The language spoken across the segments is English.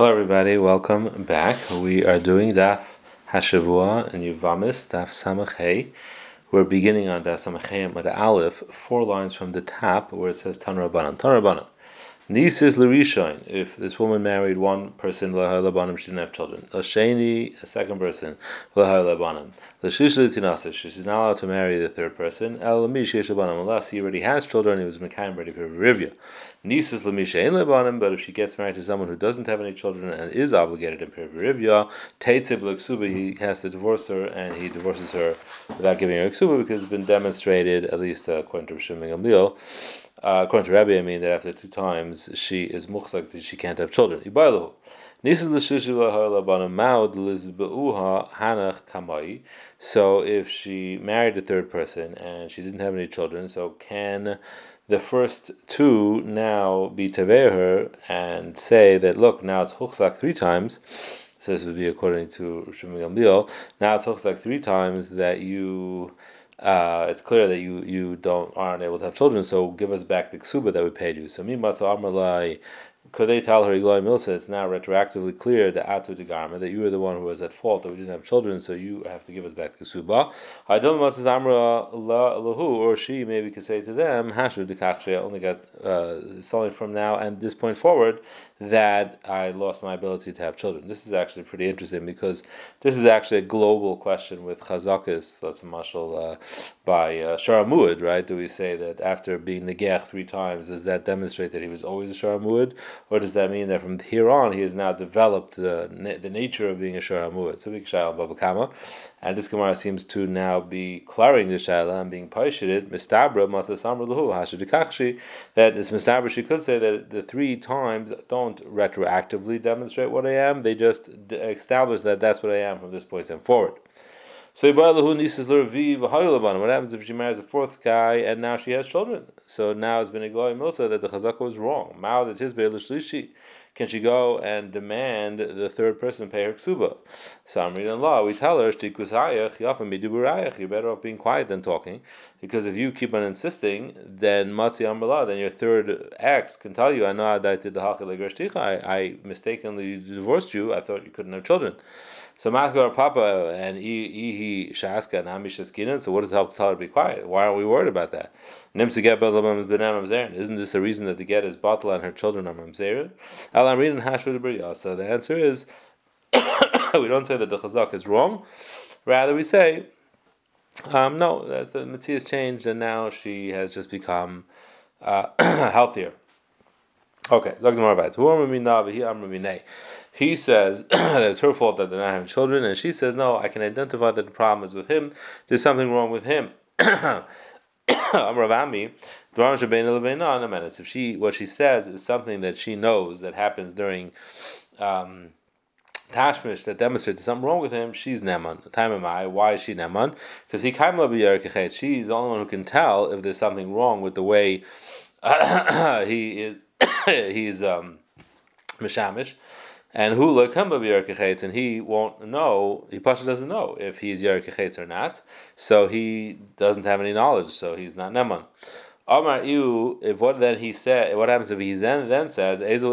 Hello, everybody. Welcome back. We are doing Daf Hashavua and Yuvamis Daf Samach Hey. We're beginning on Daf Samach Hey at Aleph, four lines from the top where it says Tan Rabbanan. Tan Rabbanan. Nisis Larishain, if this woman married one person, Lahailabanim, she didn't have children. Lashani, a second person, Lahailabanim. Lashishli Tinasa, she's not allowed to marry the third person. El Lamishishabanim, unless he already has children, he was Mekayim ready for Rivya. Nisis Lamisha Labanim, but if she gets married to someone who doesn't have any children and is obligated in Rivya, Teitzib Laksuba, he has to divorce her and he divorces her without giving her Ksuba because it's been demonstrated, at least according to Rishon Gamliel, uh, according to Rabbi, I mean that after two times she is muchzak that she can't have children. So if she married a third person and she didn't have any children, so can the first two now be teveh her and say that look now it's huchzak three times? So this would be according to Gamliel. Now it's huchzak three times that you uh, it's clear that you you don't aren't able to have children. So give us back the ksuba that we paid you. So mimatza amalai could they tell her Igloy Milsa, it's now retroactively clear the Atu de Garma that you were the one who was at fault, that we didn't have children, so you have to give us back the Suba. Amra Lahu, or she maybe could say to them, Hashu de I only got uh, solely from now and this point forward that I lost my ability to have children. This is actually pretty interesting because this is actually a global question with Chazakis, that's a mashal uh, by uh, Sharamud, right? Do we say that after being Negech three times, does that demonstrate that he was always a Sharamud? Or does that mean that from here on he has now developed the, the nature of being a Sharamud? So, Bava Kamma. And this Gemara seems to now be clarifying the Shaila and being paishited, Mistabra, Masasamra Lahu, Hashidikakshi, that is Mistabra, she could say that the three times don't retroactively demonstrate what I am, they just establish that that's what I am from this point and forward. So what happens if she marries a fourth guy and now she has children? So now it's been a goy milsa that the chazaka was wrong. Can she go and demand the third person pay her ksuba? So I'm reading law. We tell her you're better off being quiet than talking, because if you keep on insisting, then matzi amrla, then your third ex can tell you, I know I, I mistakenly divorced you. I thought you couldn't have children. So Maskar Papa and Ihi Shaska and Amish So what does it help to tell her to be quiet? Why aren't we worried about that? Isn't this a reason that the get is bottle and her children are mamzerin? So the answer is we don't say that the chazak is wrong. Rather, we say um, no. That's the mitzvah has changed, and now she has just become uh, healthier. Okay, he says that it's her fault that they're not having children, and she says, No, I can identify that the problem is with him. There's something wrong with him. If she what she says is something that she knows that happens during um, Tashmish that demonstrates something wrong with him, she's Neman. Time am I? Why is she Neman? Because he She's the only one who can tell if there's something wrong with the way he is. he's um, mishamish. And hula lekamba b'yerkechetz, and he won't know. He pasha doesn't know if he's yerkechetz or not, so he doesn't have any knowledge. So he's not neman. Amar Iu, if what then he said, what happens if he then then says, Ezel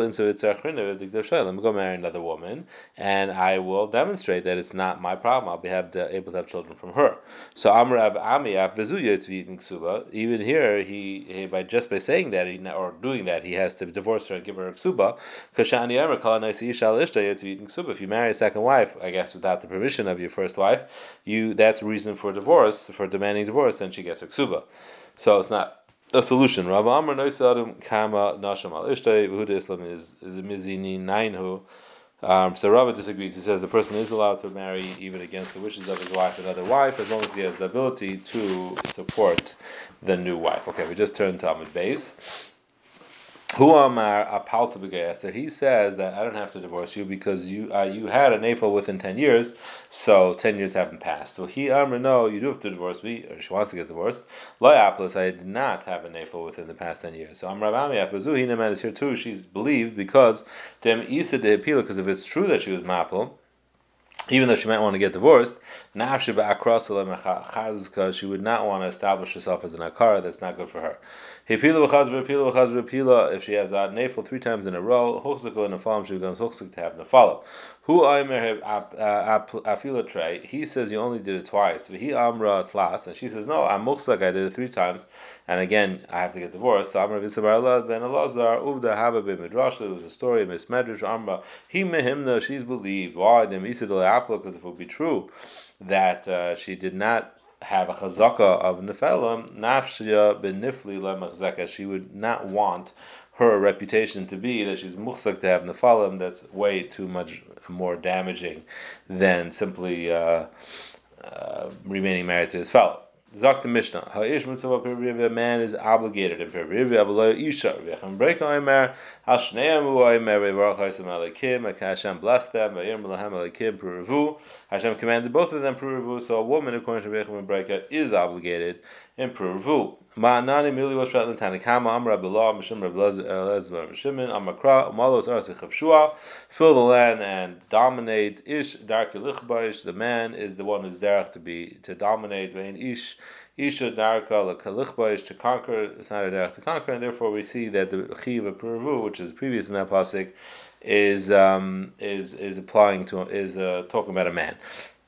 let me go marry another woman, and I will demonstrate that it's not my problem. I'll be have to, able to have children from her. So Amar Ab Ksuba. Even here, he, he, by just by saying that he, or doing that, he has to divorce her and give her a ksuba. Kashani Amar. If you marry a second wife, I guess without the permission of your first wife, you that's reason for divorce for demanding divorce, and she gets a ksuba. So it's not a solution. Rav Amr Noisadim Kama Nasham Al Ishtay Yehuda Islam is Mizini Nainhu. Um, so Rava disagrees. He says the person is allowed to marry even against the wishes of his wife another wife as long as he has the ability to support the new wife. Okay, we just turned to amud beis. Who amar apalta So he says that I don't have to divorce you because you uh, you had an April within ten years, so ten years haven't passed. Well, he amar no, you do have to divorce me, or she wants to get divorced. Lo aplis, I did not have an April within the past ten years. So amar Ravami apazu hinaman is here too. She's believed because dem isa de because if it's true that she was mapel even though she might want to get divorced, She would not want to establish herself as an akara. That's not good for her. If she has that nafel three times in a row, huchzik in a falam, she becomes huchzik to have nefala. Who aimer afila tray? He says you only did it twice. He amra tlas, and she says no, I'm muchzik. I did it three times, and again I have to get divorced. So amra v'sabar ben Elazar uvda haba b'midrash. It was a story of Miss Medrash Amra. He mehimna. She's believed. Why? Because if it would be true that uh, she did not have a chazaka of nefelim, nafshia benifli lemachzeka. She would not want her reputation to be that she's muhsak to have nefalim. That's way too much more damaging than simply uh, uh, remaining married to his fellow. Zok the Mishnah. Ha'ish mitzvah a man is obligated in perivya, but isha. V'yachem break oimer, hal shneim u oimer, v'varach ha'isam alekim, Hashem blessed them, v'yim lahem alekim purivu. Hashem commanded both of them purivu, so a woman, according to Rechem and Breika, is obligated in purivu. Ma'anani mili was shrat l'tanakama, amra b'lah, mishim rab lezler v'shimin, amakra, umalos arsi chavshua, fill the land and dominate, ish, dark lichbaish, the man is the one who's derech to be, to dominate, v'in ish, Isha Darka Kalichba to conquer, it's not a derech to conquer, and therefore we see that the Chiv of Puravu, which is previous in that pasuk, is um, is is applying to is uh, talking about a man.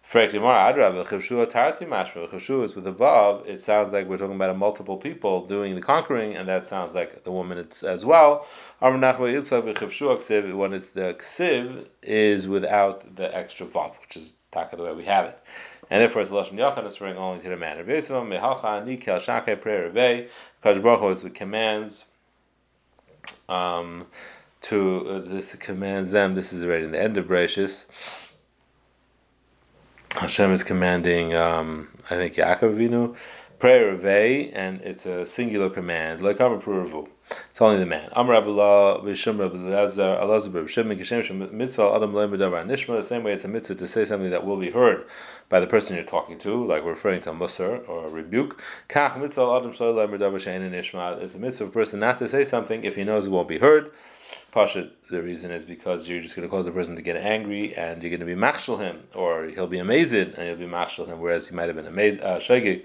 Frankly, more Adrab Tarti Mashma is with the above. It sounds like we're talking about a multiple people doing the conquering, and that sounds like the woman as well. When it's the ksiv is without the extra vav, which is taka the way we have it and therefore it's lashon yachad it's referring only to the man. Rabbi Yisrael mehalcha nikel shakai prayer Rabbi Kadosh Baruch is the commands um, to uh, this commands them. This is already in the end of Bereshis. Hashem is commanding, um, I think Yaakov Avinu, prayer Revei, and it's a singular command, like Amar It's only the man. Amar Abdullah Bishum Rabbi Lazar Alazar Bishum Kishem Mitzvah Adam Leim Nishma. The same way it's a mitzvah to say something that will be heard by the person you're talking to, like referring to a musar or a rebuke. Kach mitzvah adam It's a mitzvah of a person not to say something if he knows it won't be heard. Pasha, the reason is because you're just going to cause the person to get angry and you're going to be machshel him, or he'll be amazed and you'll be machshel him, whereas he might have been amazed, uh, shagig.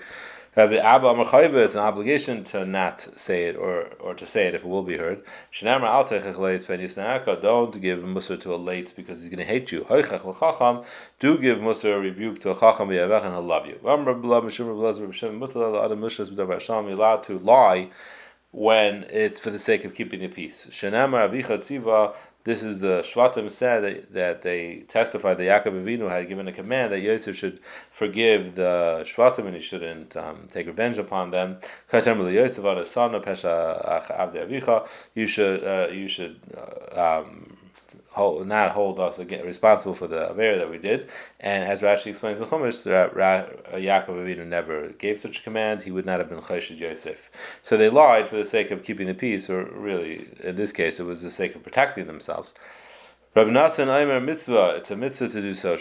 Rabbi Abba Amarchayva, it's an obligation to not say it or, or to say it if it will be heard. Don't give Musar to a letz because he's going to hate you. Do give Musar a rebuke to a Chacham and he'll love you. You're allowed to lie when it's for the sake of keeping the peace. This is the Shvatim said that, that they testified that Yaakov Avinu had given a command that Yosef should forgive the Shvatim and he shouldn't um, take revenge upon them. You should uh, you should uh, um, hold, not hold us again, responsible for the affair that we did. And as Rashi explains in Chumash, Yaakov Avinu never gave such a command. He would not have been Cheshid Yosef. So they lied for the sake of keeping the peace, or really, in this case, it was the sake of protecting themselves. Rabbi Nassan Aimer mitzvah. It's a mitzvah to do so. Uh,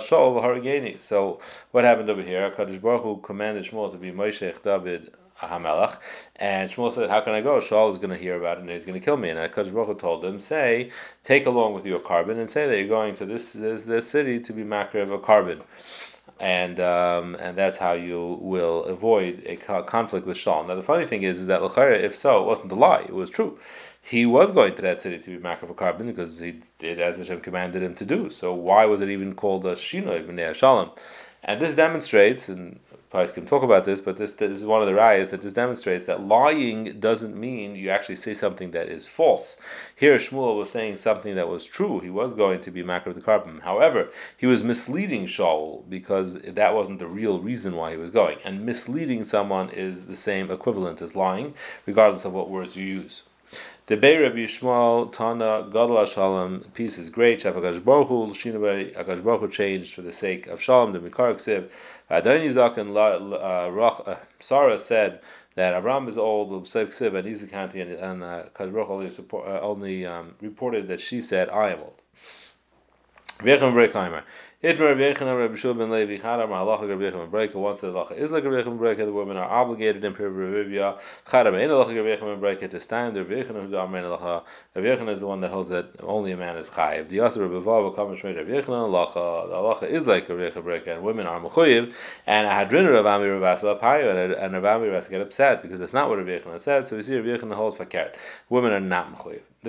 so what happened over here? Hakadosh Baruch Hu commanded Shmuel to be Moshe David Hamelach, and Shmuel said, "How can I go? Shaul is going to hear about it and he's going to kill me." And Hakadosh Baruch told him, "Say, take along with you a korban and say that you're going to this this, this city to be makar of a korban. and um, and that's how you will avoid a conflict with Shaul. Now the funny thing is, is that if so, it wasn't a lie; it was true. He was going to that city to be makar of a korban because he did as Hashem commanded him to do. So why was it even called a shino ibn Shalom? And this demonstrates, and Pais can talk about this, but this, this is one of the rayas that just demonstrates that lying doesn't mean you actually say something that is false. Here, Shmuel was saying something that was true. He was going to be makar the korban. However, he was misleading Shaul because that wasn't the real reason why he was going. And misleading someone is the same equivalent as lying, regardless of what words you use. The Debei Rabbi Yishmael Tana Gadol Shalom. Peace is great. Shafakash Baruch Hu Shinabei Akash Baruch changed for the sake of Shalom. The Mikar Ksiv Adonizak and uh, Sarah said that Avram is old. Ksiv Ksiv and Izakanti and, and uh, Akash Baruch only support, uh, only um, reported that she said I am old. Itmar Rabbi Yechon Rabbi Shul ben Levi Chadam Halacha Rabbi Yechon ben Breka. Once the halacha is like Rabbi Yechon ben Breka, the women are obligated in Pir Rivia. Chadam Ein Halacha Rabbi Yechon ben Breka to stand. Rabbi Yechon who Amrein Halacha. Rabbi Yechon is the one that holds that only a man is chayiv. The Yasser Rabbi Vav Kamer Shmei Rabbi Yechon Halacha. The halacha is like Rabbi Yechon Breka, and women are mechuyev. And a hadrin Rav Ami Rav Asla Payo, and Rav Ami Rav get upset because that's not what Rabbi Yechon said. So we see Rabbi Yechon holds fakert. Women are not mechuyev. It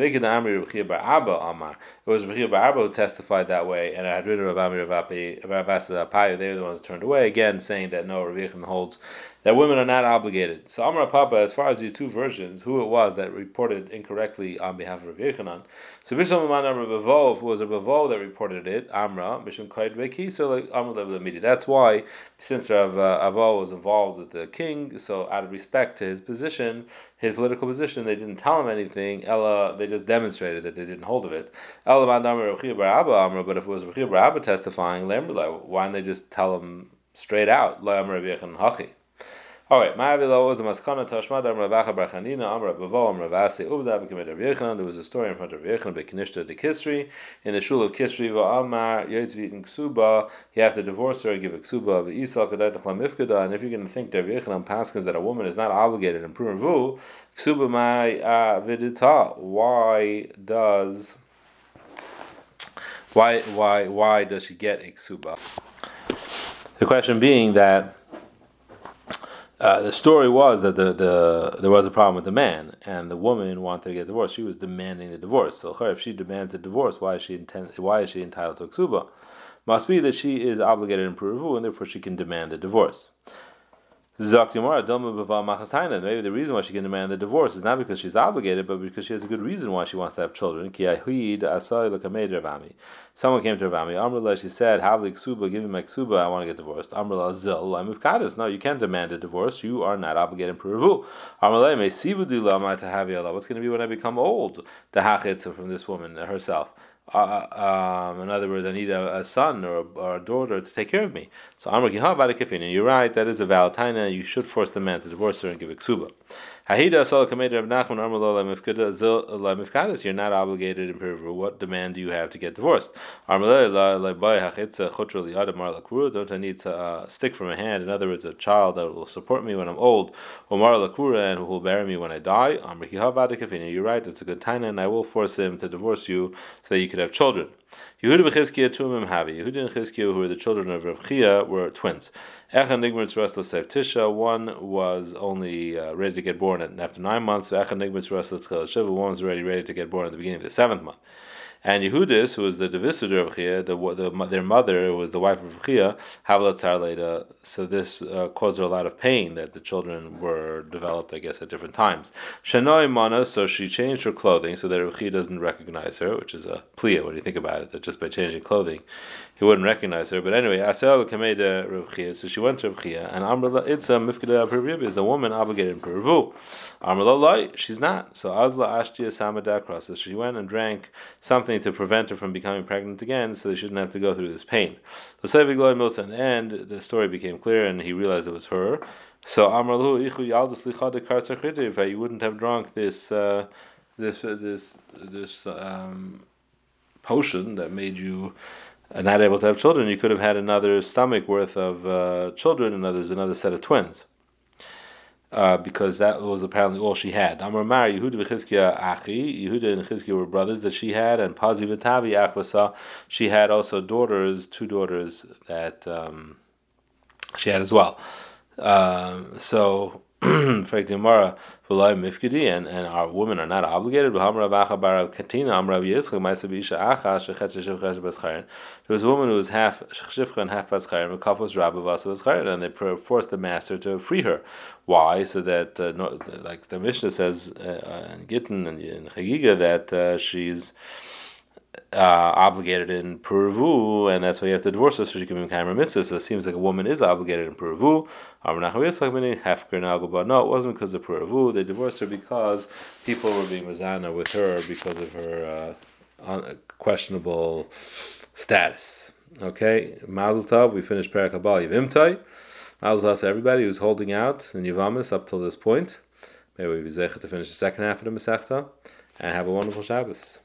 was Rabbi Bar Abba who testified that way, and I had written Rav Ami Rav Apayu. They were the ones turned away again, saying that no, Rabbi holds that women are not obligated. So Amar Papa, as far as these two versions, who it was that reported incorrectly on behalf of Rabbi Yechanan. So Bishlam Aman Amar Bavo, who was a Bavo that reported it, Amra, Bishlam Kaid Beki, so like Amr Lev That's why, since Rav uh, Avo was involved with the king, so out of respect to his position, his political position, they didn't tell him anything. Ella, they just demonstrated that they didn't hold of it. Ella Amar Amra, but if it was Rabbi Abba testifying, why didn't they just tell him straight out? La Amr Rabbi Yechanan Hachi. All right, Ma'avila was a maskana tashmad am Ravacha Bar Chanina am Bavo am Ravasi Uvda b'kemed Rav Yechanan. There was a story in front of Rav Yechanan b'Kinishta de Kisri in the shul of Kisri v'Amar Yotzvit in Ksuba. You have to divorce her give a Ksuba v'Isal Kadai Techlam Mifkada. And if you're going to think that Rav Yechanan paskins that a woman is not obligated in Purim Ksuba Mai Vidita. Why does why why why does she get a Ksuba? The question being that uh, the story was that the, the there was a problem with the man, and the woman wanted to get divorced. She was demanding the divorce. So, if she demands the divorce, why is she intent, Why is she entitled to ksuba? Must be that she is obligated in Peru, and therefore she can demand the divorce. Maybe the reason why she can demand the divorce is not because she's obligated, but because she has a good reason why she wants to have children. Someone came to Ravami. Amrullah, she said, Havli give me my ksuba, I want to get divorced. Amrullah, zil, I'm No, you can't demand a divorce. You are not obligated in Peru. Amrullah, may sivudila to have What's going to be when I become old? The hachitza from this woman herself uh, um, in other words, I need a, a son or a, or a, daughter to take care of me. So Amr Gihab and you're right, that is a valentine. You should force the man to divorce her and give a ksuba. You're not obligated in Peru. What demand do you have to get divorced? Don't I need to uh, stick from a hand? In other words, a child that will support me when I'm old, and who will bury me when I die. You're right, it's a good time, and I will force him to divorce you so that you could have children. Yehuda v'Chizkiah Tumim Havi. Yehuda and Chizkiah, who were the children of Rav Chia, were twins. Echan Nigmitz Resla Sev Tisha. One was only uh, ready to get born at after nine months. Echan Nigmitz Resla Shiva. One was already ready to get born at the beginning of the seventh month. And Yehudis, who was the divisitor of Chia, the, the, their mother was the wife of Chia, Havlat Leda. So this uh, caused her a lot of pain that the children were developed, I guess, at different times. Shanoi Mana, so she changed her clothing so that Chia doesn't recognize her, which is a plia when you think about it, that just by changing clothing, he wouldn't recognize her. But anyway, Asel Kameda Rav so she went to Rav and Amrla Itza Mifkada Pervib is a woman obligated in Pervu. Amrla Lai, she's not. So Azla Ashtia Samadakra, so she went and drank something to prevent her from becoming pregnant again, so they shouldn't have to go through this pain. The Sevigloy Milson, and the story became clear, and he realized it was her. So Amrlu Ichu you wouldn't have drunk this uh, this uh, this this um, potion that made you not able to have children, you could have had another stomach worth of uh, children, and there's another set of twins. Uh, because that was apparently all she had. Amar Mar Yehuda v'Chizkiya Achi. Yehuda and Chizkiya were brothers that she had, and Pazi v'Tavi Achvasa. She had also daughters, two daughters that um, she had as well. Um, so for Gemara, and, and our women are not obligated. There was a woman who was half shifcha and half paschayim, and was rabba and they forced the master to free her. Why? So that, uh, no, like the Mishnah says uh, in Gittin and in Chagiga, that uh, she's uh, obligated in Puravu, and that's why you have to divorce her so she can become a mitzvah. So it seems like a woman is obligated in Puravu. No, it wasn't because of Puravu. They divorced her because people were being mazana with her because of her uh, questionable status. Okay, Mazel Tov. We finished Parakabal Yivimtai. Mazel Tov to everybody who's holding out in Yivamis up till this point. May we be to finish the second half of the Masechta, and have a wonderful Shabbos.